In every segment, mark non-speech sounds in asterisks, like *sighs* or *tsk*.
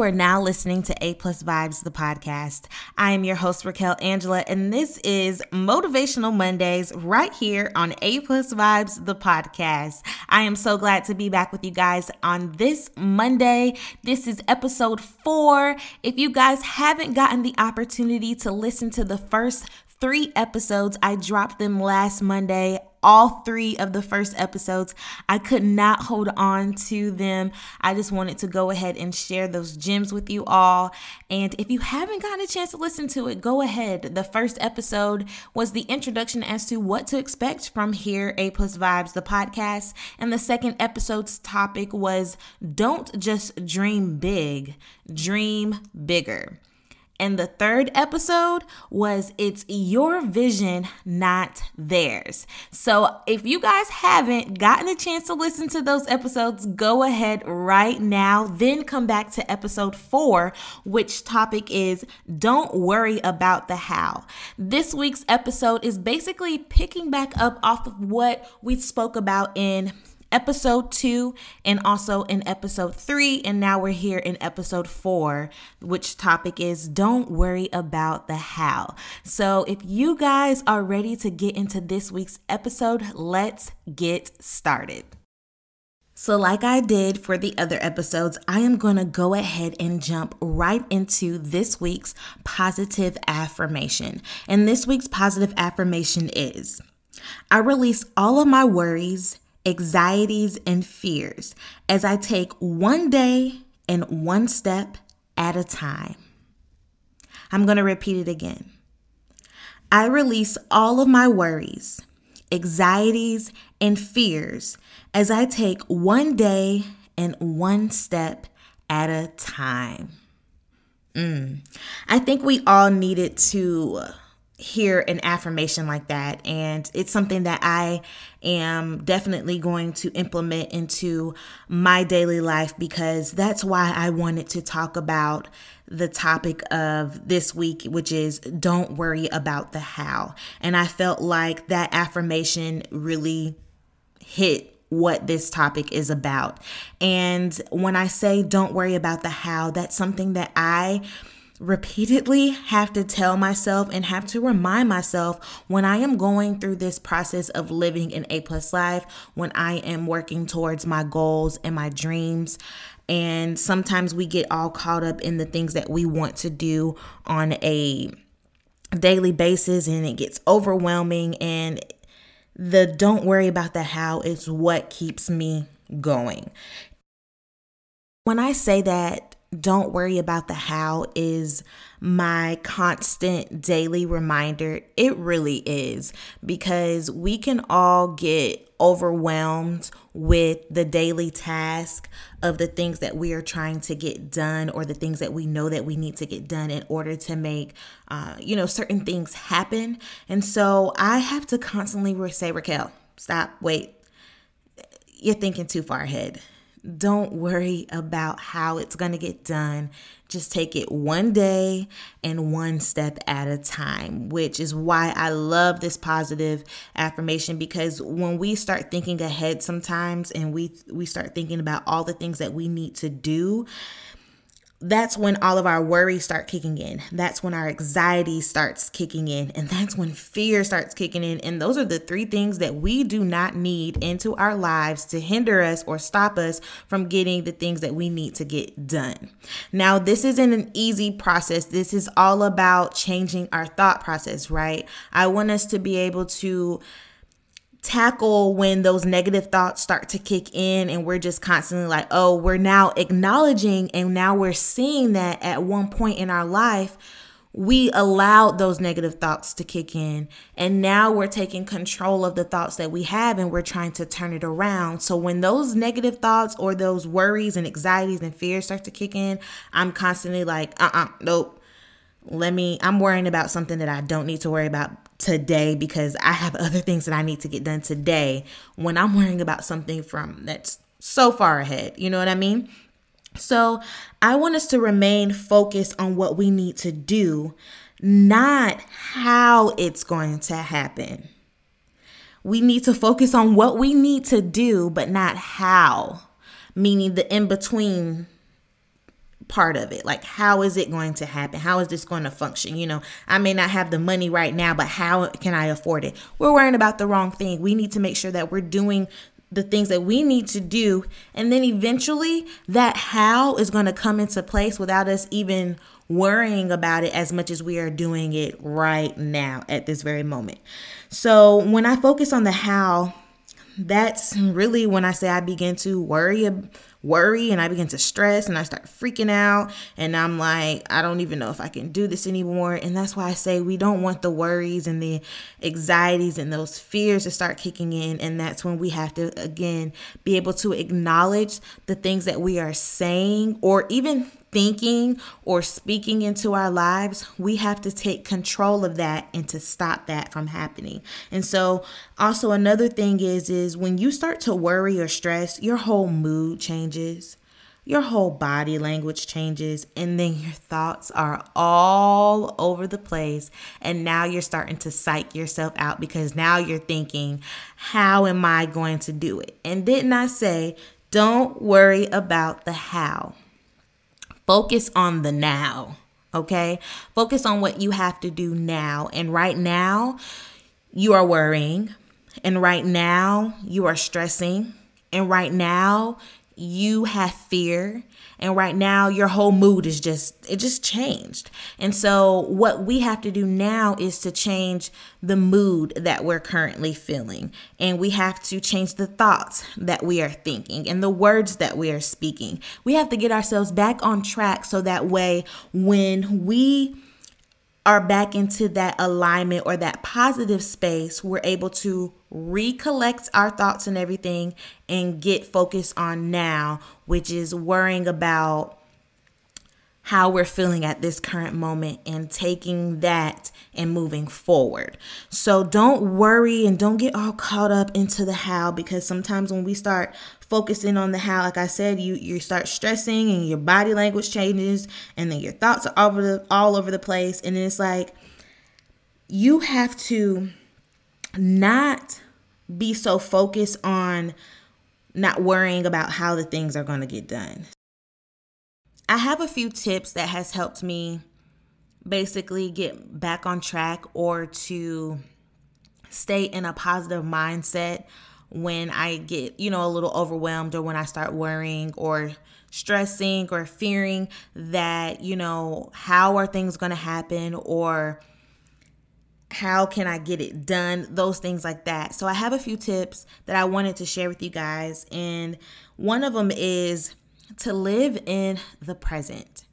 You are now listening to A Plus Vibes, the podcast. I am your host, Raquel Angela, and this is Motivational Mondays right here on A Plus Vibes, the podcast. I am so glad to be back with you guys on this Monday. This is episode four. If you guys haven't gotten the opportunity to listen to the first three episodes. I dropped them last Monday. All three of the first episodes. I could not hold on to them. I just wanted to go ahead and share those gems with you all. And if you haven't gotten a chance to listen to it, go ahead. The first episode was the introduction as to what to expect from here, A Plus Vibes, the podcast. And the second episode's topic was don't just dream big, dream bigger. And the third episode was It's Your Vision, Not Theirs. So if you guys haven't gotten a chance to listen to those episodes, go ahead right now. Then come back to episode four, which topic is Don't Worry About the How. This week's episode is basically picking back up off of what we spoke about in episode two and also in episode three. And now we're here in episode four, which topic is don't worry about the how. So if you guys are ready to get into this week's episode, let's get started. So, like I did for the other episodes, I am going to go ahead and jump right into this week's positive affirmation. And this week's positive affirmation is I release all of my worries, anxieties, and fears as I take one day and one step at a time. I'm going to repeat it again. I release all of my worries, anxieties, and fears as I take one day and one step at a time. Mm. I think we all needed to hear an affirmation like that. And it's something that I am definitely going to implement into my daily life because that's why I wanted to talk about the topic of this week, which is don't worry about the how. And I felt like that affirmation really hit what this topic is about. And when I say don't worry about the how, that's something that I repeatedly have to tell myself and have to remind myself when I am going through this process of living an A plus life, when I am working towards my goals and my dreams. And sometimes we get all caught up in the things that we want to do on a daily basis and it gets overwhelming. And the don't worry about the how is what keeps me going. When I say that don't worry about the how is my constant daily reminder. It really is because we can all get overwhelmed with the daily task of the things that we are trying to get done or the things that we know that we need to get done in order to make uh, you know certain things happen. And so i have to constantly say raquel stop wait. You're thinking too far ahead don't worry about how it's going to get done. Just take it one day and one step at a time, which is why I love this positive affirmation because when we start thinking ahead sometimes and we we start thinking about all the things that we need to do, that's when all of our worries start kicking in. That's when our anxiety starts kicking in. And that's when fear starts kicking in. And those are the three things that we do not need into our lives to hinder us or stop us from getting the things that we need to get done. Now, this isn't an easy process. This is all about changing our thought process, right? I want us to be able to tackle when those negative thoughts start to kick in and we're just constantly like, oh, we're now acknowledging and now we're seeing that at one point in our life, we allowed those negative thoughts to kick in. And now we're taking control of the thoughts that we have and we're trying to turn it around. So when those negative thoughts or those worries and anxieties and fears start to kick in, I'm constantly like, uh uh-uh, uh, nope. Let me, I'm worrying about something that I don't need to worry about today because I have other things that I need to get done today when I'm worrying about something from that's so far ahead. You know what I mean? So I want us to remain focused on what we need to do, not how it's going to happen. We need to focus on what we need to do, but not how, meaning the in between part of it. Like, how is it going to happen? How is this going to function? You know, I may not have the money right now, but how can I afford it? We're worrying about the wrong thing. We need to make sure that we're doing the things that we need to do. And then eventually that how is going to come into place without us even worrying about it as much as we are doing it right now at this very moment. So when I focus on the how, that's really when I say I begin to worry worry and I begin to stress and I start freaking out and I'm like I don't even know if I can do this anymore. And that's why I say we don't want the worries and the anxieties and those fears to start kicking in. And that's when we have to again be able to acknowledge the things that we are saying or even thinking or speaking into our lives, we have to take control of that and to stop that from happening. And so also another thing is is when you start to worry or stress, your whole mood changes. Your whole body language changes, and then your thoughts are all over the place. And now you're starting to psych yourself out because now you're thinking, How am I going to do it? And didn't I say, Don't worry about the how? Focus on the now, okay? Focus on what you have to do now. And right now, you are worrying. And right now, you are stressing. And right now, you have fear and right now your whole mood is just it just changed. And so what we have to do now is to change the mood that we're currently feeling. And we have to change the thoughts that we are thinking and the words that we are speaking. We have to get ourselves back on track so that way when we are back into that alignment or that positive space, we're able to recollect our thoughts and everything and get focused on now, which is worrying about how we're feeling at this current moment and taking that and moving forward. So don't worry and don't get all caught up into the how because sometimes when we start focusing on the how, like I said, you you start stressing and your body language changes and then your thoughts are all over the all over the place and it's like you have to not be so focused on not worrying about how the things are going to get done. I have a few tips that has helped me basically get back on track or to stay in a positive mindset when I get, you know, a little overwhelmed or when I start worrying or stressing or fearing that, you know, how are things going to happen or how can I get it done? Those things like that. So I have a few tips that I wanted to share with you guys. And one of them is to live in the present,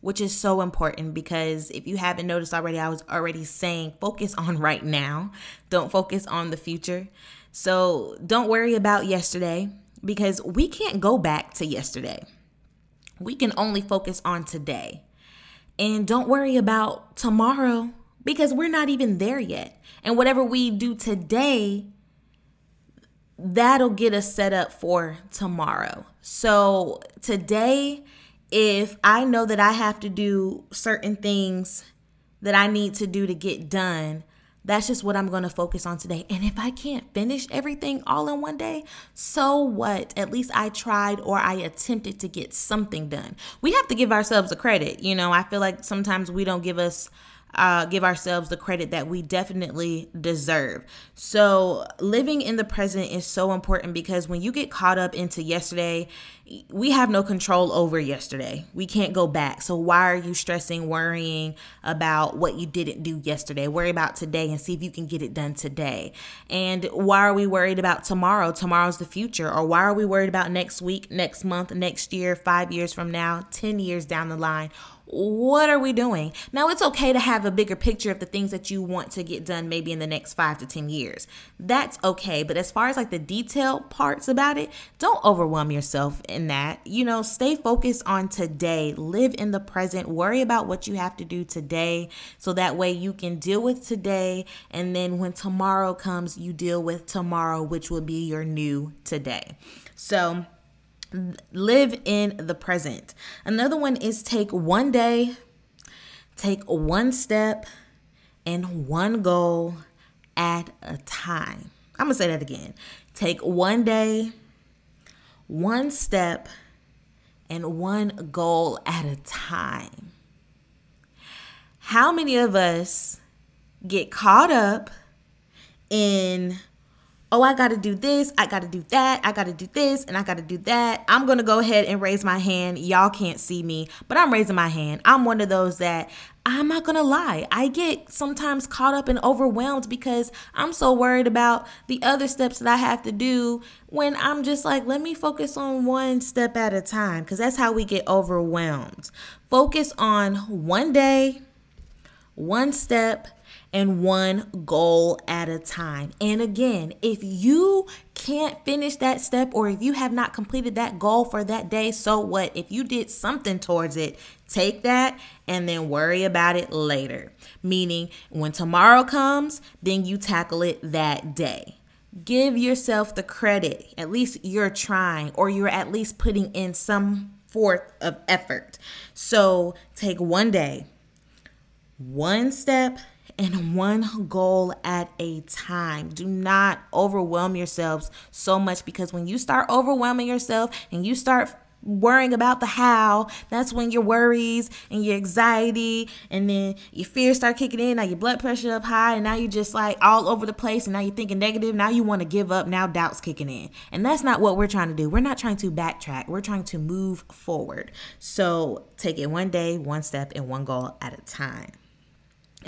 which is so important because if you haven't noticed already, I was already saying focus on *laughs* right now, don't focus on the future. So don't worry about yesterday because we can't go back to yesterday. We can only focus on today. And don't worry about tomorrow because we're not even there yet. And whatever we do today that'll get us set up for tomorrow. So today, if I know that I have to do certain things that I need to do to get done, that's just what I'm going to focus on today. And if I can't finish everything all in one day, so what? At least I tried or I attempted to get something done. We have to give ourselves a credit. You know, I feel like sometimes we don't give us uh, give ourselves the credit that we definitely deserve. So, living in the present is so important because when you get caught up into yesterday, we have no control over yesterday. We can't go back. So, why are you stressing, worrying about what you didn't do yesterday? Worry about today and see if you can get it done today. And why are we worried about tomorrow? Tomorrow's the future. Or why are we worried about next week, next month, next year, five years from now, 10 years down the line? What are we doing? Now, it's okay to have a bigger picture of the things that you want to get done maybe in the next five to 10 years. That's okay. But as far as like the detail parts about it, don't overwhelm yourself in that. You know, stay focused on today, live in the present, worry about what you have to do today so that way you can deal with today. And then when tomorrow comes, you deal with tomorrow, which will be your new today. So, live in the present. Another one is take one day, take one step, and one goal at a time. I'm going to say that again. Take one day, one step, and one goal at a time. How many of us get caught up in oh, I got to do this, I got to do that, I got to do this, and I got to do that. I'm going to go ahead and raise my hand. Y'all can't see me, but I'm raising my hand. I'm one of those that I'm not going to lie. I get sometimes caught up and overwhelmed because I'm so worried about the other steps that I have to do when I'm just like, let me focus on one step at a time because that's how we get overwhelmed. Focus on one day, one step and one goal at a time. And again, if you can't finish that step or if you have not completed that goal for that day, so what? If you did something towards it, take that and then worry about it later. Meaning, when tomorrow comes, then you tackle it that day. Give yourself the credit. At least you're trying or you're at least putting in some forth of effort. So take one day, one step and one goal at a time. Do not overwhelm yourselves so much because when you start overwhelming yourself and you start worrying about the how that's when your worries and your anxiety and then your fears start kicking in. Now your blood pressure up high and now you're just like all over the place and now you're thinking negative. Now you want to give up. Now doubts kicking in. And that's not what we're trying to do. We're not trying to backtrack. We're trying to move forward. So take it one day one step and one goal at a time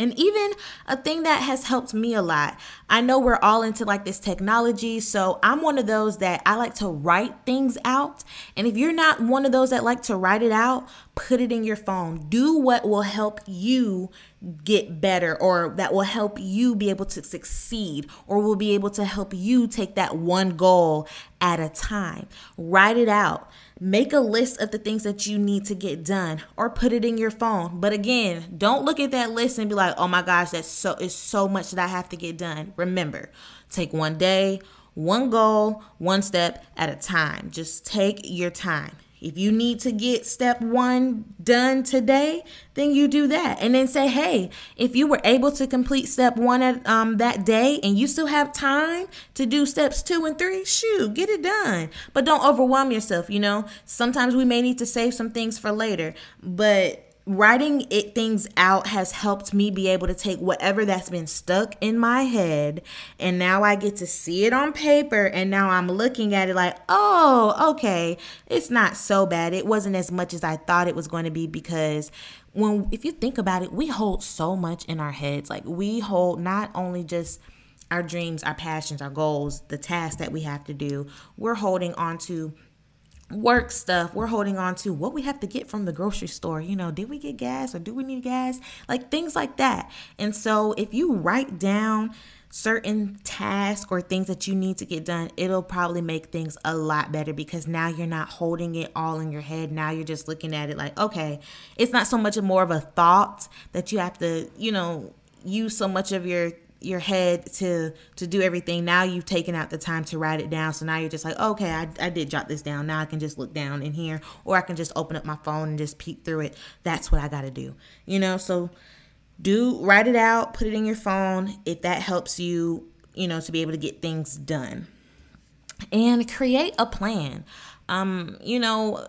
and even a thing that has helped me a lot. I know we're all into like this technology, so I'm one of those that I like to write things out. And if you're not one of those that like to write it out, put it in your phone. Do what will help you get better or that will help you be able to succeed or will be able to help you take that one goal at a time. Write it out. Make a list of the things that you need to get done or put it in your phone. But again, don't look at that list and be like, "Oh my gosh, that's so it's so much that I have to get done." Remember, take one day, one goal, one step at a time. Just take your time. If you need to get step one done today, then you do that. And then say, hey, if you were able to complete step one at um, that day and you still have time to do steps two and three, shoot, get it done. But don't overwhelm yourself, you know? Sometimes we may need to save some things for later, but writing it things out has helped me be able to take whatever that's been stuck in my head and now I get to see it on paper and now I'm looking at it like, "Oh, okay. It's not so bad. It wasn't as much as I thought it was going to be because when if you think about it, we hold so much in our heads. Like we hold not only just our dreams, our passions, our goals, the tasks that we have to do. We're holding on to work stuff we're holding on to what we have to get from the grocery store. You know did we get gas or do we need gas? Like things like that. And so if you write down certain tasks or things that you need to get done it'll probably make things a lot better because now you're not holding it all in your head. Now you're just looking at it like okay it's not so much more of a thought that you have to you know use so much of your your head to to do everything. Now you've taken out the time to write it down. So now you're just like okay I, I did jot this down. Now i can just look down in here or i can just open up my phone and just peek through it. That's what i got to do you know? So do write it out put it in your phone if that helps you you know to be able to get things done. And create a plan. Um you know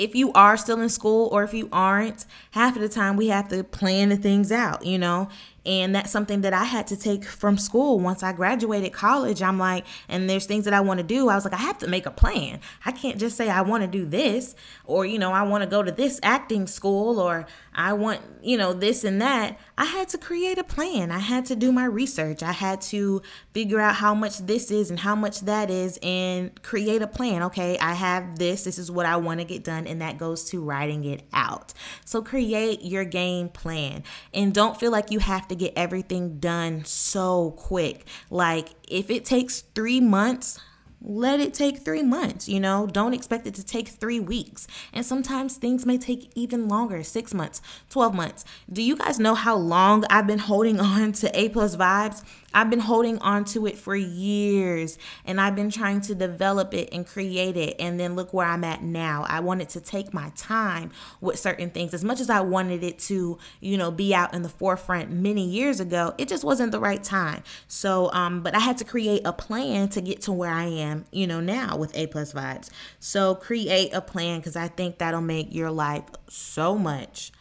if you are still in school or if you aren't, half of the time we have to plan the things out, you know? And that's something that I had to take from school. Once I graduated college, I'm like, and there's things that I want to do. I was like, I have to make a plan. I can't just say I want to do this or, you know, I want to go to this acting school or I want, you know, this and that. I had to create a plan. I had to do my research. I had to figure out how much this is and how much that is and create a plan. Okay, I have this. This is what I want to get done. And that goes to writing it out. So create your game plan and don't feel like you have to get everything done so quick. Like if it takes three months, let it take three months, you know? Don't expect it to take three weeks. And sometimes things may take even longer six months, 12 months. Do you guys know how long I've been holding *laughs* on to A plus vibes? I've been holding on to it for years and I've been trying to develop it and create it. And then look where I'm at now. I wanted to take my time with certain things. As much as I wanted it to, you know, be out in the forefront many years ago, it just wasn't the right time. So, um, but I had to create a plan to get to where I am you know, now with A plus vibes. So create a plan because I think that'll make your life so much,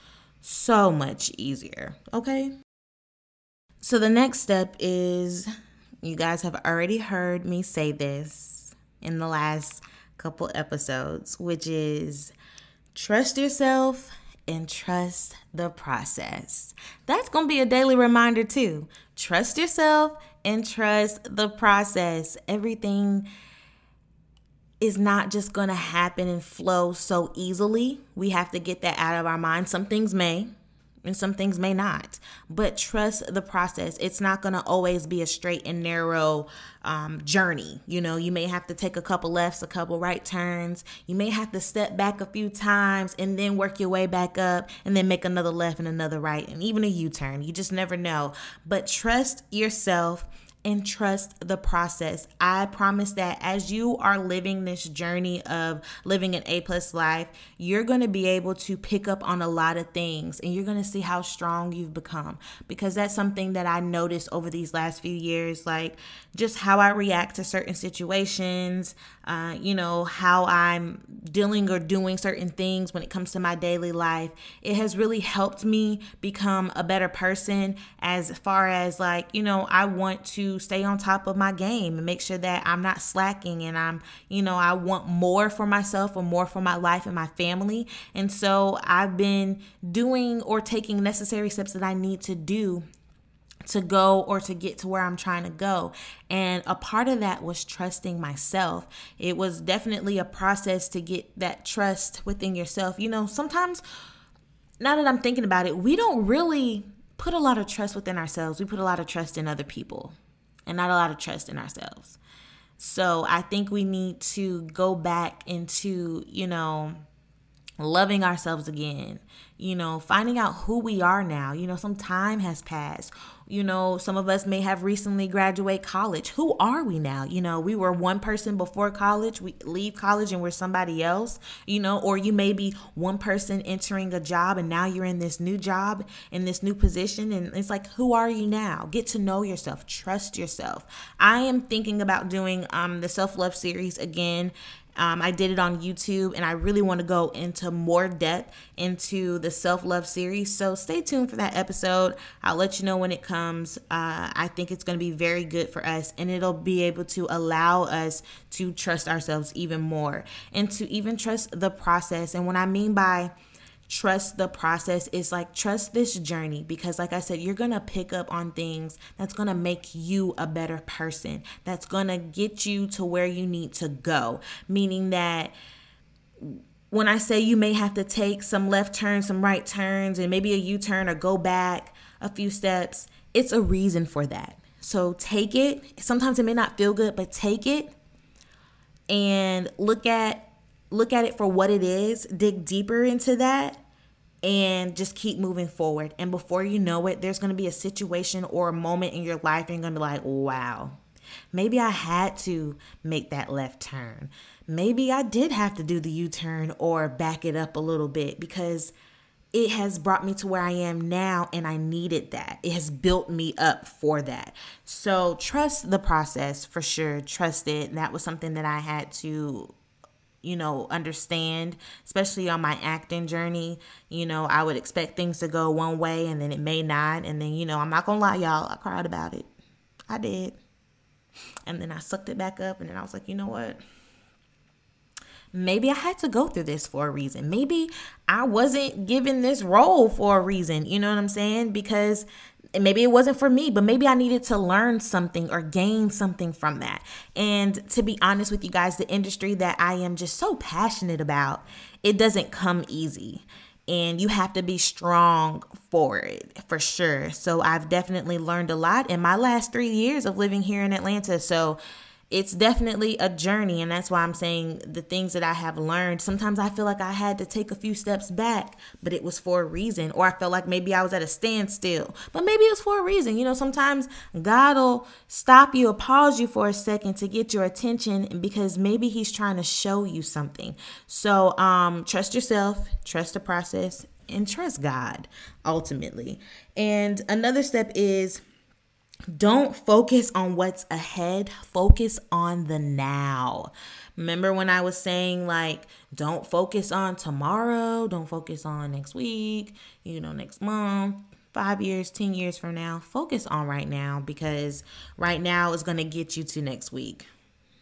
so much easier. Okay. So the next step is you guys have already heard me say this in the last couple episodes, which is trust yourself and trust the process. That's going to be a daily reminder too. Trust yourself and trust the process. Everything is not just going to happen and flow so easily. We have to get that out of our mind. Some things may, and some things may not. But trust the process. It's not going to always be a straight and narrow um, journey. You know, you may have to take a couple lefts, a couple right turns. You may have to step back a few times and then work your way back up and then make another left and another right and even a U turn. You just never know. But trust yourself and trust the process. I promise that as you are living this journey of living an A plus life, you're going to be able to pick up on a lot of things and you're going to see how strong you've become because that's something that I noticed over these last few years, like just how I react to certain situations, uh, you know, how I'm dealing or doing certain things when it comes to my daily life. It has really helped me become a better person as far as like, you know, I want to stay on top of my game and make sure that I'm not slacking and I'm, you know, I want more for myself or more for my life and my family. And so I've been doing or taking necessary steps that I need to do to go or to get to where I'm trying to go. And a part of that was trusting myself. It was definitely a process to get that trust within yourself. You know, sometimes, now that I'm thinking about it, we don't really put a lot of trust within ourselves, we put a lot of trust in other people and not a lot of trust in ourselves. So I think we need to go back into, you know, loving ourselves again, you know, finding out who we are now. You know, some time has passed. You know, some of us may have recently graduated college. Who are we now? You know, we were one person before college, we leave college and we're somebody else, you know, or you may be one person entering a job and now you're in this new job, in this new position. And it's like, who are you now? Get to know yourself, trust yourself. I am thinking about doing um, the self love series again um, I did it on YouTube, and I really want to go into more depth into the self love series. So stay tuned for that episode. I'll let you know when it comes. Uh, I think it's going to be very good for us, and it'll be able to allow us to trust ourselves even more and to even trust the process. And what I mean by trust the process is like trust this journey because like i said you're gonna pick up on things that's gonna make you a better person that's gonna get you to where you need to go. Meaning that when i say you may have to take some left turns some right turns and maybe a u-turn or go back a few steps it's a reason for that. So take it. Sometimes it may not feel good but take it and look at look at it for what it is, dig deeper into that, and just keep moving forward. And before you know it, there's going to be a situation or a moment in your life, and you're going to be like, wow, maybe I had to make that left turn. Maybe I did have to do the U turn or back it up a little bit because it has brought me to where I am now and I needed that. It has built me up for that. So trust the process for sure. Trust it. That was something that I had to you know, understand, especially on my acting journey. You know, I would expect things to go one way and then it may not. And then, you know, I'm not gonna lie, y'all, I cried about it. I did. And then I sucked it back up and then I was like, you know what? Maybe I had to go through this for a reason. Maybe I wasn't given this role for a reason. You know what I'm saying? Because maybe it wasn't for me, but maybe I needed to learn something or gain something from that. And to be honest with you guys, the industry that I am just so passionate about, it doesn't come easy. And you have to be strong for it for sure. So I've definitely learned a lot in my last three years of living here in Atlanta. So it's definitely a journey and that's why i'm saying the things that i have learned sometimes i feel like i had to take a few steps back but it was for a reason or i felt like maybe i was at a standstill but maybe it was for a reason. You know sometimes god will stop you or pause you for a second to get your attention because maybe he's trying to show you something. So um trust yourself trust the process and trust god ultimately. And another step is don't focus on what's ahead, focus on the now. Remember when I was saying, like, don't focus on tomorrow, don't focus on next week, you know, next month, five years, 10 years from now. Focus on right now because right now is going to get you to next week,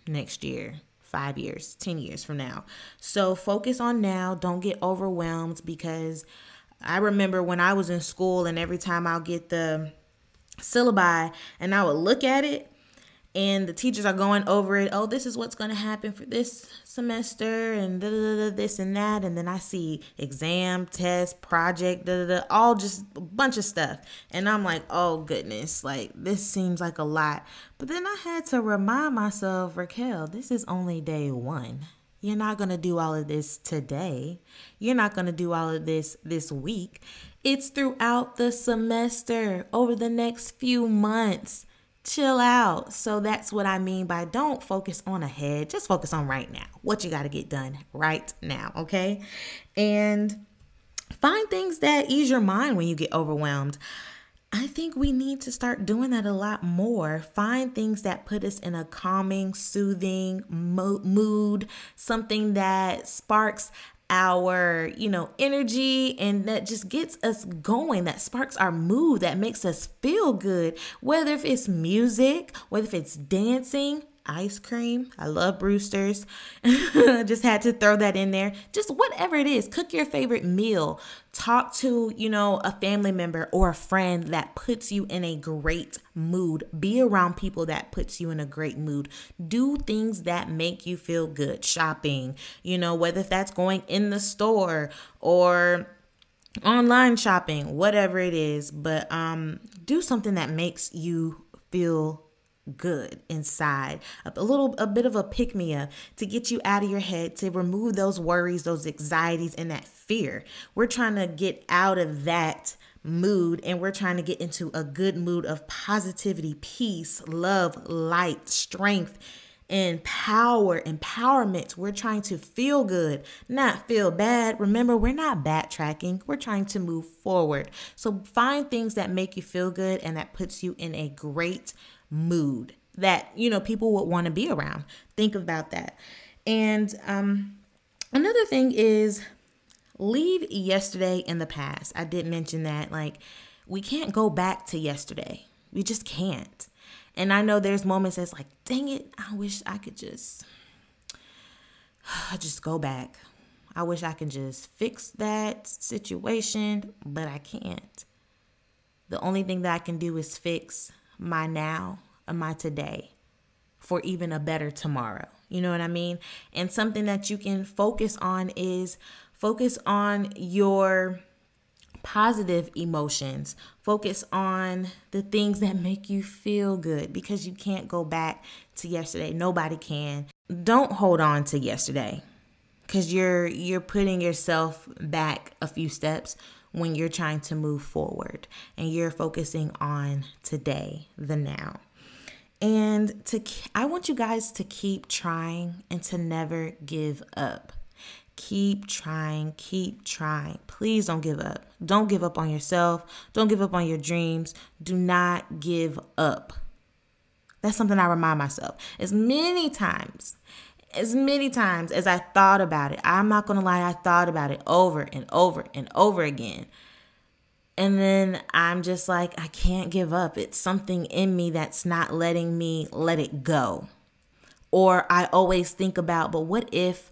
next year, five years, 10 years from now. So focus on now. Don't get overwhelmed because I remember when I was in school and every time I'll get the syllabi and I would look at it and the teachers are going over it. Oh, this is what's going to happen for this semester, and da, da, da, this and that. And then I see exam, test, project, da, da, da, all just a bunch of stuff. And I'm like, oh goodness, like this seems like a lot. But then I had to remind myself, Raquel, this is only day one. You're not going to do all of this today. You're not going to do all of this this week. It's throughout the semester, over the next few months chill out. So that's what I mean by don't focus on ahead, just focus on right now. What you got to get done right now, okay? And find things that ease your mind when you get overwhelmed. I think we need to start doing that a lot more. Find things that put us in a calming, soothing mo- mood, something that sparks our, you know, energy and that just gets us going, that sparks our mood, that makes us feel good, whether if it's music, whether if it's dancing, ice cream. I love Brewster's. *laughs* just had to throw that in there. Just whatever it is, cook your favorite meal. Talk to, you know, a family member or a friend that puts you in a great mood. Be around people that puts you in a great mood. Do things that make you feel good. Shopping, you know, whether that's going in the store or online shopping, whatever it is, but um do something that makes you feel good inside. A little a bit of a pick me up to get you out of your head to remove those worries those anxieties and that fear. We're trying to get out of that mood and we're trying to get into a good mood of positivity peace love light strength and power empowerment. We're trying to feel good not feel bad. Remember we're not backtracking. We're trying to move forward. So find things that make you feel good and that puts you in a great mood that you know people would want to be around. Think about that. And um another thing is leave yesterday in the past. I did mention that like we can't go back to yesterday. We just can't. And i know there's moments that's like dang it i wish i could just *sighs* just go back. I wish i can just fix that situation but i can't. The only thing that i can do is fix my now and my today for even a better tomorrow. You know what I mean? And something that you can focus on is focus on your positive emotions. Focus on the things that make you feel good because you can't go back to yesterday. Nobody can. Don't hold on to yesterday cuz you're you're putting yourself back a few steps when you're trying to move forward and you're focusing on today, the now. And to I want you guys to keep trying and to never give up. Keep trying, keep trying. Please don't give up. Don't give up on yourself. Don't give up on your dreams. Do not give up. That's something I remind myself as many times as many times as I thought about it. I'm not going to lie, I thought about it over and over and over again. And then I'm just like, I can't give up. It's something in me that's not letting me let it go. Or I always think about, but what if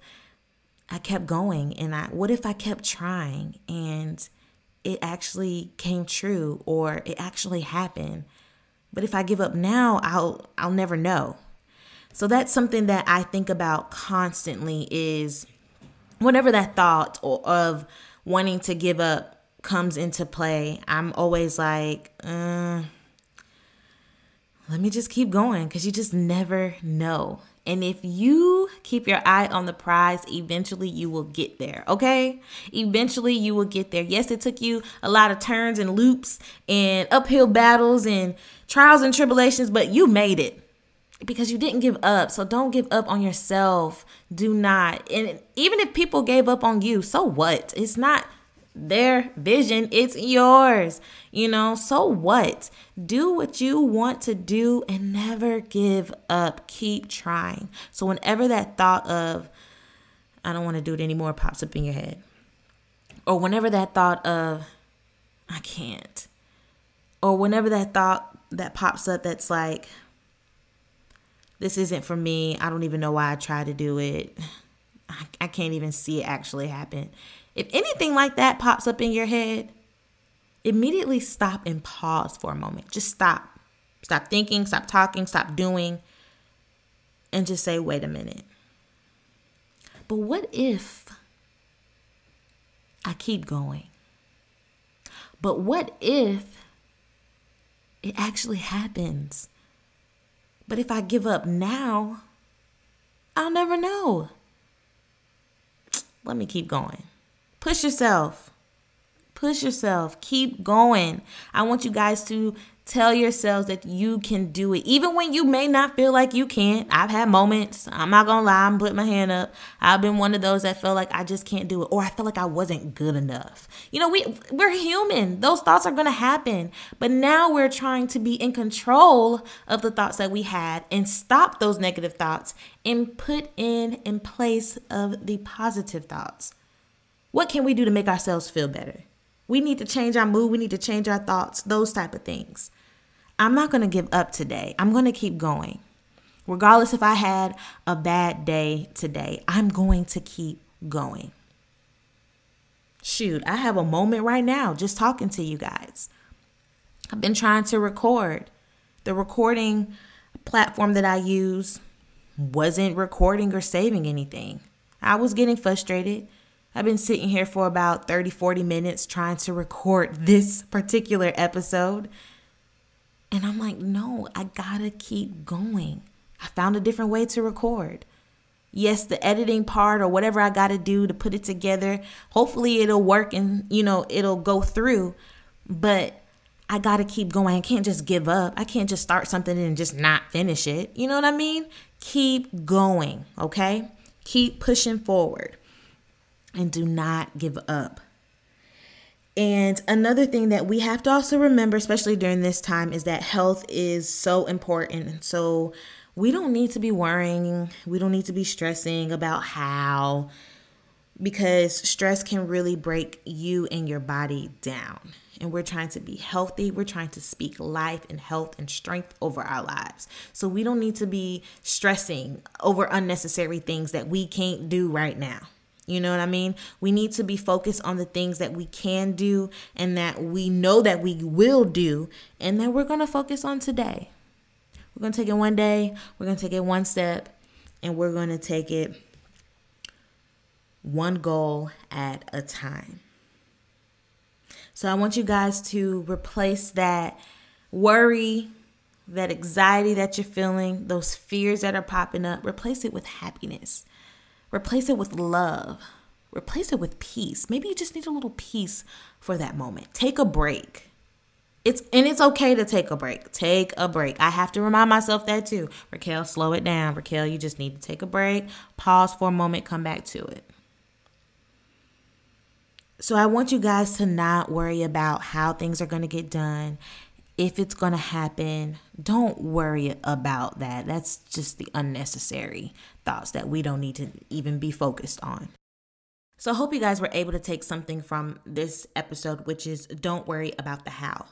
I kept going and I what if I kept trying and it actually came true or it actually happened? But if I give up now, I'll I'll never know. So that's something that I think about constantly is whenever that thought of wanting to give up comes into play, I'm always like, uh, let me just keep going because you just never know. And if you keep your eye on the prize, eventually you will get there, okay? Eventually you will get there. Yes, it took you a lot of turns and loops and uphill battles and trials and tribulations, but you made it because you didn't give up. So don't give up on yourself. Do not. And even if people gave up on you, so what? It's not their vision, it's yours. You know, so what? Do what you want to do and never give up. Keep trying. So, whenever that thought of, I don't want to do it anymore pops up in your head, or whenever that thought of, I can't, or whenever that thought that pops up that's like, this isn't for me, I don't even know why I tried to do it, I, I can't even see it actually happen. If anything like that pops up in your head, immediately stop and pause for a moment. Just stop. Stop thinking, stop talking, stop doing, and just say, wait a minute. But what if I keep going? But what if it actually happens? But if I give up now, I'll never know. *tsk* Let me keep going. Push yourself. Push yourself. Keep going. I want you guys to tell yourselves that you can do it. Even when you may not feel like you can't. I've had moments. I'm not to lie. I'm putting my hand up. I've been one of those that felt like I just can't do it or I felt like I wasn't good enough. You know, we we're human. Those thoughts are to happen. But now we're trying to be in control of the thoughts that we had and stop those negative thoughts and put in in place of the positive thoughts. What can we do to make ourselves feel better? We need to change our mood, we need to change our thoughts, those type of things. I'm not going to give up today. I'm going to keep going. Regardless if I had a bad day today, I'm going to keep going. Shoot, I have a moment right now just talking to you guys. I've been trying to record. The recording platform that I use wasn't recording or saving anything. I was getting frustrated. I've been sitting here for about 30, 40 minutes trying to record this particular episode. And I'm like, no, I gotta keep going. I found a different way to record. Yes, the editing part or whatever I gotta do to put it together, hopefully it'll work and, you know, it'll go through. But I gotta keep going. I can't just give up. I can't just start something and just not finish it. You know what I mean? Keep going, okay? Keep pushing forward and do not give up. And another thing that we have to also remember, especially during this time, is that health is so important. So we don't need to be worrying, we don't need to be stressing about how, because stress can really break you and your body down. And we're trying to be healthy. We're trying to speak life and health and strength over our lives. So we don't need to be stressing over unnecessary things that we can't do right now. You know what I mean? We need to be focused on the things that we can do and that we know that we will do, and that we're going to focus on today. We're going to take it one day, we're going to take it one step, and we're going to take it one goal at a time. So I want you guys to replace that worry, that anxiety that you're feeling, those fears that are popping up, replace it with happiness Replace it with love. Replace it with peace. Maybe you just need a little peace for that moment. Take a break. It's and it's okay to take a break. Take a break. I have to remind myself that too. Raquel, slow it down. Raquel, you just need to take a break, pause for a moment, come back to it. So I want you guys to not worry about how things are going to get done if it's going to happen, don't worry about that. That's just the unnecessary thoughts that we don't need to even be focused on. So, I hope you guys were able to take something from this episode, which is don't worry about the how.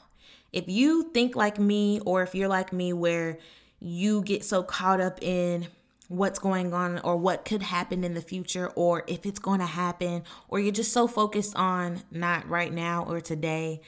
If you think like me, or if you're like me, where you get so caught up in what's going on or what could happen in the future or if it's going to happen or you're just so focused on not right now or today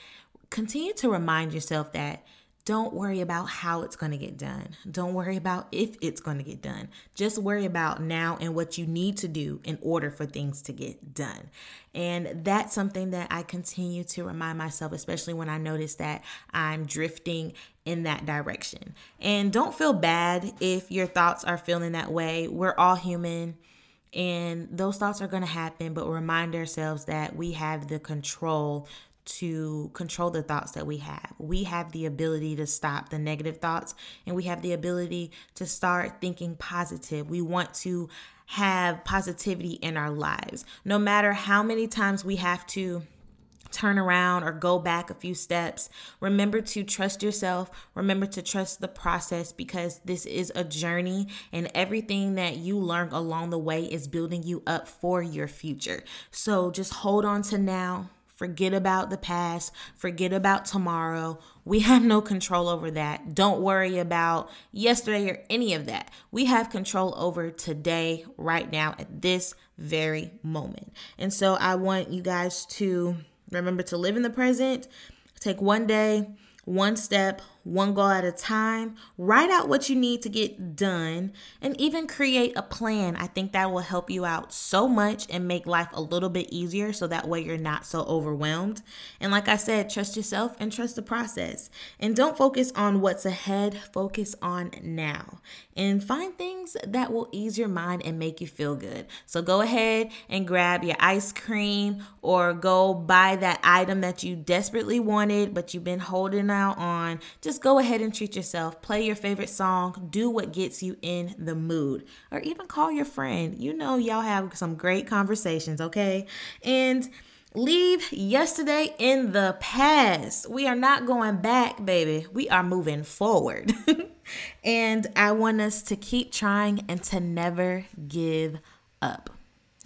continue to remind yourself that don't worry about how it's going to get done. Don't worry about if it's going to get done. Just worry about now and what you need to do in order for things to get done. And that's something that I continue to remind myself, especially when I notice that I'm drifting in that direction. And don't feel bad if your thoughts are feeling that way. We're all human and those thoughts are going to happen, but remind ourselves that we have the control to control the thoughts that we have. We have the ability to stop the negative thoughts and we have the ability to start thinking positive. We want to have positivity in our lives. No matter how many times we have to turn around or go back a few steps. Remember to trust yourself. Remember to trust the process because this is a journey and everything that you learn along the way is building you up for your future. So just hold on to now. Forget about the past. Forget about tomorrow. We have no control over that. Don't worry about yesterday or any of that. We have control over today, right now, at this very moment. And so I want you guys to Remember to live in the present, take one day, one step, one goal at a time. Write out what you need to get done and even create a plan. I think that will help you out so much and make life a little bit easier so that way you're not so overwhelmed. And like I said, trust yourself and trust the process. And don't focus on what's ahead, focus on now. And find things that will ease your mind and make you feel good. So go ahead and grab your ice cream or go buy that item that you desperately wanted but you've been holding out on. Just just go ahead and treat yourself. Play your favorite song. Do what gets you in the mood. Or even call your friend. You know, y'all have some great conversations, okay? And leave yesterday in the past. We are not going back, baby. We are moving forward. *laughs* and I want us to keep trying and to never give up.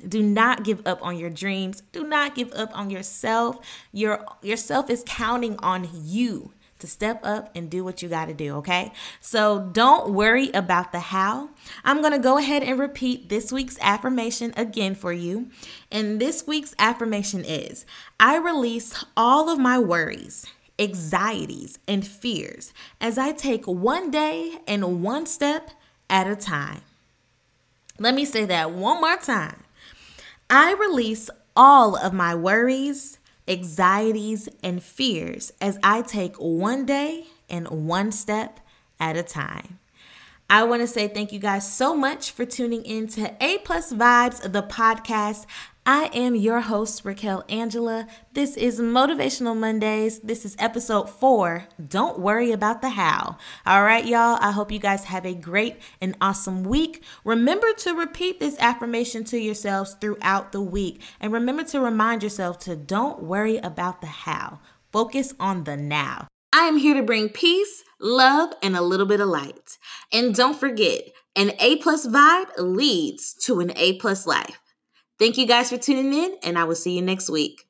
Do not give up on your dreams. Do not give up on yourself. Your yourself is counting on you to step up and do what you got to do, okay? So don't worry about the how. I'm going to go ahead and repeat this week's affirmation again for you. And this week's affirmation is I release all of my worries, anxieties, and fears as I take one day and one step at a time. Let me say that one more time. I release all of my worries, anxieties, and fears as I take one day and one step at a time. I want to say thank you guys so much for tuning in to A Plus Vibes, the podcast. I am your host, Raquel Angela. This is Motivational Mondays. This is episode four. Don't worry about the how. All right, y'all. I hope you guys have a great and awesome week. Remember to repeat this affirmation to yourselves throughout the week. And remember to remind yourself to don't worry about the how. Focus on the now. I am here to bring peace, love, and a little bit of light. And don't forget, an A plus vibe leads to an A plus life. Thank you guys for tuning in, and I will see you next week.